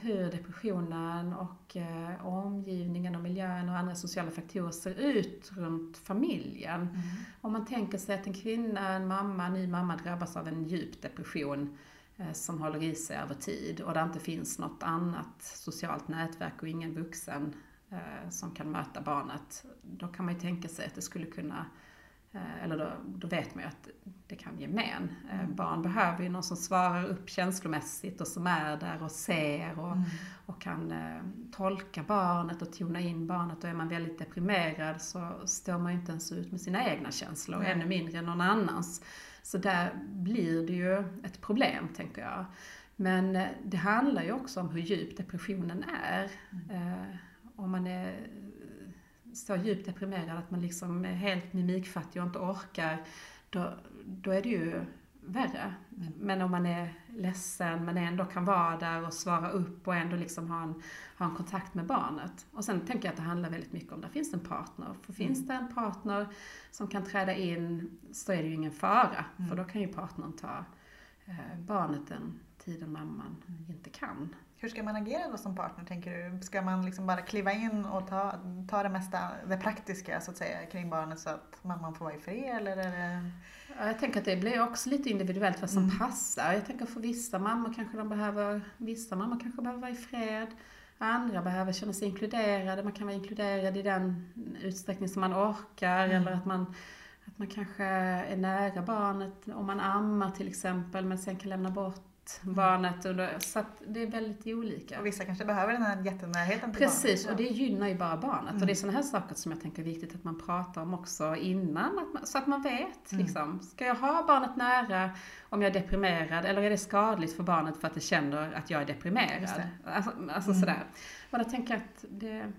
hur depressionen och eh, omgivningen och miljön och andra sociala faktorer ser ut runt familjen. Mm. Om man tänker sig att en kvinna, en mamma, en ny mamma drabbas av en djup depression eh, som håller i sig över tid och där inte finns något annat socialt nätverk och ingen vuxen eh, som kan möta barnet. Då kan man ju tänka sig att det skulle kunna Eh, eller då, då, vet man ju att det kan ge men. Eh, mm. Barn behöver ju någon som svarar upp känslomässigt och som är där och ser och, mm. och kan eh, tolka barnet och tona in barnet. Och är man väldigt deprimerad så står man ju inte ens ut med sina egna känslor, mm. ännu mindre någon annans. Så där blir det ju ett problem, tänker jag. Men eh, det handlar ju också om hur djup depressionen är. Mm. Eh, om man är så djupt deprimerad att man liksom är helt mimikfattig och inte orkar, då, då är det ju värre. Men om man är ledsen men ändå kan vara där och svara upp och ändå liksom ha en, ha en kontakt med barnet. Och sen tänker jag att det handlar väldigt mycket om, där finns en partner. För finns det en partner som kan träda in så är det ju ingen fara. Mm. För då kan ju partnern ta eh, barnet den tiden mamman inte kan. Hur ska man agera då som partner tänker du? Ska man liksom bara kliva in och ta, ta det mesta, det praktiska så att säga kring barnet så att mamman får vara i fred eller är det... Jag tänker att det blir också lite individuellt vad som mm. passar. Jag tänker för vissa mammor kanske de behöver, vissa mammor kanske behöver vara i fred. Andra behöver känna sig inkluderade. Man kan vara inkluderad i den utsträckning som man orkar mm. eller att man att man kanske är nära barnet om man ammar till exempel men sen kan lämna bort barnet. Under, så att det är väldigt olika. Och vissa kanske behöver den här jättenärheten till Precis, barnet. och det gynnar ju bara barnet. Mm. Och det är sådana här saker som jag tänker är viktigt att man pratar om också innan, att man, så att man vet. Mm. Liksom, ska jag ha barnet nära om jag är deprimerad eller är det skadligt för barnet för att det känner att jag är deprimerad? Alltså, alltså mm. sådär. Och då tänker jag att det,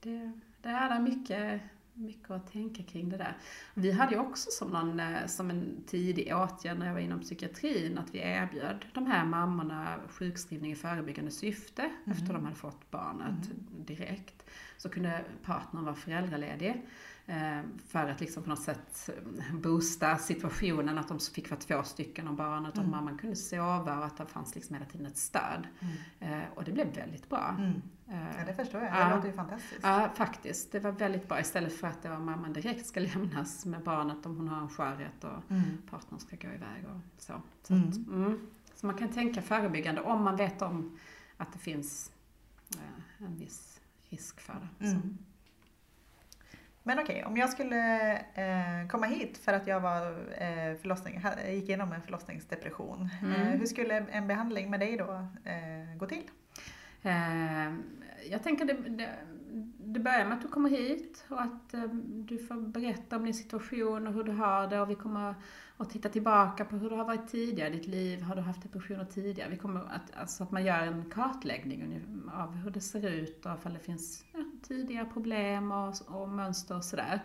det, det är mycket mycket att tänka kring det där. Vi hade ju också som, någon, eh, som en tidig åtgärd när jag var inom psykiatrin att vi erbjöd de här mammorna sjukskrivning i förebyggande syfte mm. efter de hade fått barnet mm. direkt. Så kunde partnern vara föräldraledig. Eh, för att liksom på något sätt eh, boosta situationen, att de fick vara två stycken om barnet mm. och mamman kunde sova och att det fanns liksom hela tiden ett stöd. Mm. Eh, och det blev väldigt bra. Mm. Ja, det förstår jag. Det ja, låter ju fantastiskt. Ja, faktiskt. Det var väldigt bra. Istället för att det var mamman direkt ska lämnas med barnet om hon har en skörhet och mm. partnern ska gå iväg och så. Så, mm. att, mm. så man kan tänka förebyggande om man vet om att det finns en viss risk för det. Men okej, okay, om jag skulle eh, komma hit för att jag var eh, förlossning, gick igenom en förlossningsdepression. Mm. Eh, hur skulle en behandling med dig då eh, gå till? Eh, jag tänker det, det, det börjar med att du kommer hit och att eh, du får berätta om din situation och hur du har det och vi kommer att titta tillbaka på hur det har varit tidigare i ditt liv. Har du haft depressioner tidigare? Vi kommer att, alltså att man gör en kartläggning av hur det ser ut och ifall det finns tidiga problem och, och mönster och sådär.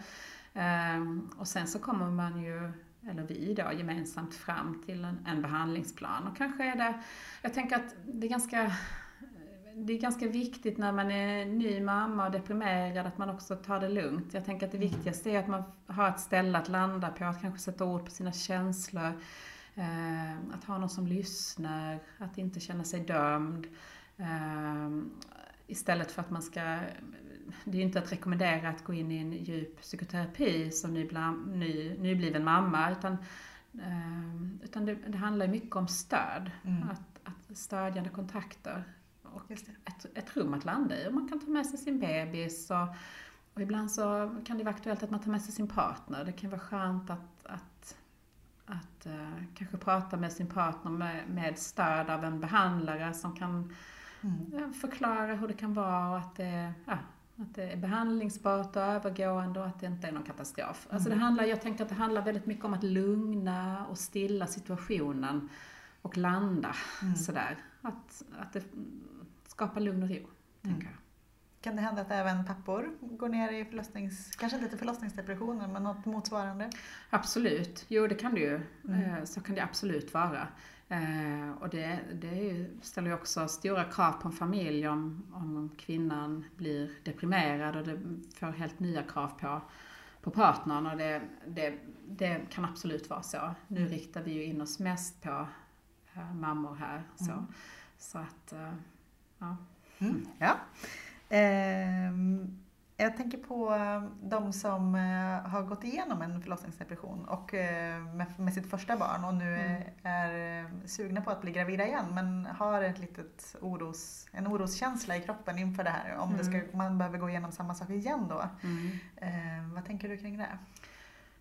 Um, och sen så kommer man ju eller vi då, gemensamt fram till en, en behandlingsplan. Och kanske är det, jag tänker att det är ganska det är ganska viktigt när man är ny mamma och deprimerad att man också tar det lugnt. Jag tänker att det viktigaste är att man har ett ställe att landa på, att kanske sätta ord på sina känslor. Eh, att ha någon som lyssnar, att inte känna sig dömd. Eh, istället för att man ska det är inte att rekommendera att gå in i en djup psykoterapi som ny, nybliven mamma utan, eh, utan det, det, handlar mycket om stöd. Mm. Att, att stödjande kontakter och ett, ett rum att landa i. Och man kan ta med sig sin bebis och, och ibland så kan det vara aktuellt att man tar med sig sin partner. Det kan vara skönt att, att, att uh, kanske prata med sin partner med, med stöd av en behandlare som kan mm. uh, förklara hur det kan vara och att det, uh, att det är behandlingsbart och övergående och att det inte är någon katastrof. Mm. Alltså det handlar, jag tänker att det handlar väldigt mycket om att lugna och stilla situationen och landa mm. sådär. Att, att det skapar lugn och ro, mm. tänker jag. Kan det hända att även pappor går ner i förlossnings, kanske inte till förlossningsdepressioner, men något motsvarande? Absolut, jo det kan det ju. Mm. Eh, så kan det absolut vara. Eh, och det, det ställer ju också stora krav på en familj om, om kvinnan blir deprimerad och det får helt nya krav på, på partnern och det, det, det kan absolut vara så. Nu mm. riktar vi ju in oss mest på äh, mammor här. Så, mm. så att, äh, ja. Mm. ja. Eh, jag tänker på eh, de som eh, har gått igenom en förlossningsdepression och eh, med, sitt första barn och nu mm. är sugna på att bli gravida igen men har ett litet oros, en oroskänsla i kroppen inför det här. Om mm. det ska, mm. man behöver gå igenom samma sak igen då. Mm. Vad tänker du kring det?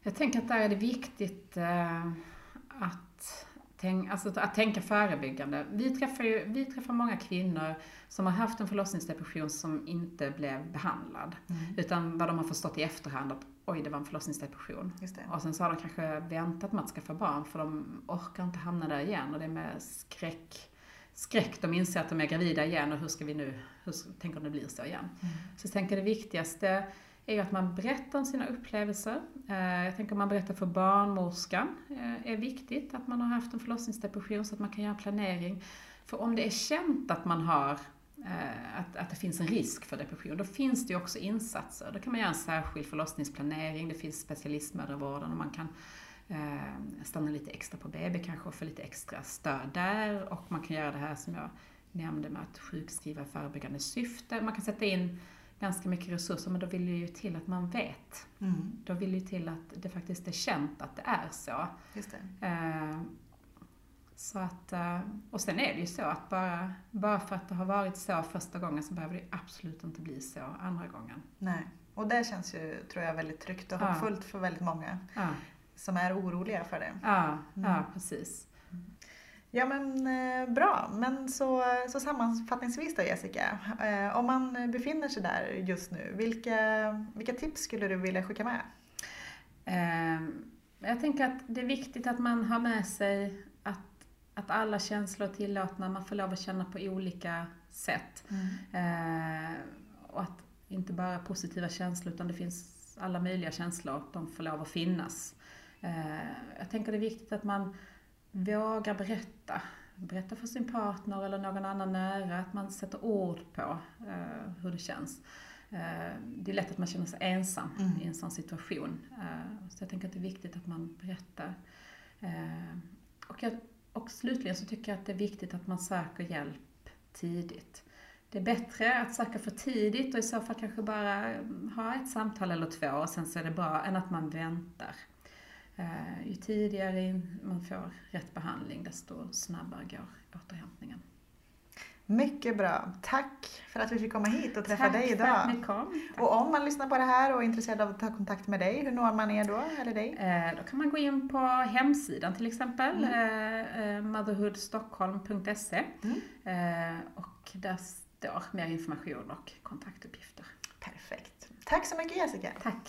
Jag tänker att där är det viktigt att Tänk, alltså att tänka förebyggande. Vi träffar, ju, vi träffar många kvinnor som har haft en förlossningsdepression som inte blev behandlad. Mm. Utan vad de har förstått i efterhand att oj, det var en förlossningsdepression. Och sen så har de kanske väntat med att skaffa barn för de orkar inte hamna där igen. Och det är med skräck, skräck de inser att de är gravida igen och hur ska vi nu, hur, tänk om det blir så igen. Mm. Så jag tänker det viktigaste är ju att man berättar om sina upplevelser. Eh, jag tänker om man berättar för barnmorskan eh, är viktigt att man har haft en förlossningsdepression så att man kan göra planering. För om det är känt att man har eh, att, att det finns en risk för depression, då finns det ju också insatser. Då kan man göra en särskild förlossningsplanering, det finns specialistmödravården och man kan stanna lite extra på BB kanske och få lite extra stöd där och man kan göra det här som jag nämnde med att sjukskriva förebyggande syfte. Man kan sätta in ganska mycket resurser, men då vill det ju till att man vet. Mm. Då vill det ju till att det faktiskt är känt att det är så. Just eh, så att, eh, och sen är det ju så att bara, bara för att det har varit så första gången så behöver det absolut inte bli så andra gången. Nej, och det känns ju, tror jag, väldigt tryggt och hoppfullt ja. för väldigt många ja. som är oroliga för det. Ja, mm. ja precis. Ja men eh, bra, men så, så sammanfattningsvis då Jessica. Eh, om man befinner sig där just nu, vilka, vilka tips skulle du vilja skicka med? Eh, jag tänker att det är viktigt att man har med sig att, att alla känslor är tillåtna, man får lov att känna på olika sätt. Mm. Eh, och att inte bara positiva känslor utan det finns alla möjliga känslor, de får lov att finnas. Eh, jag tänker det är viktigt att man våga berätta. Berätta för sin partner eller någon annan nära, att man sätter ord på eh, hur det känns. Eh, det är lätt att man känner sig ensam mm. i en sån situation. Eh, så jag tänker att det är viktigt att man berättar. Och, jag, och slutligen så tycker jag att det är viktigt att man söker hjälp tidigt. Det är bättre att söka för tidigt och i så fall kanske bara ha ett samtal eller två och sen så är det bra än att man väntar. Eh, ju tidigare man får rätt behandling desto snabbare går återhämtningen. Mycket bra. Tack för att vi fick komma hit och träffa Tack dig idag. Tack för att ni kom. Tack. Och om man lyssnar på det här och är intresserad av att ta kontakt med dig, hur når man er då? Eller dig? Eh, då kan man gå in på hemsidan till exempel, mm. eh, eh motherhoodstockholm.se mm. eh, och där står mer information och kontaktuppgifter. Perfekt. Tack så mycket Jessica. Tack.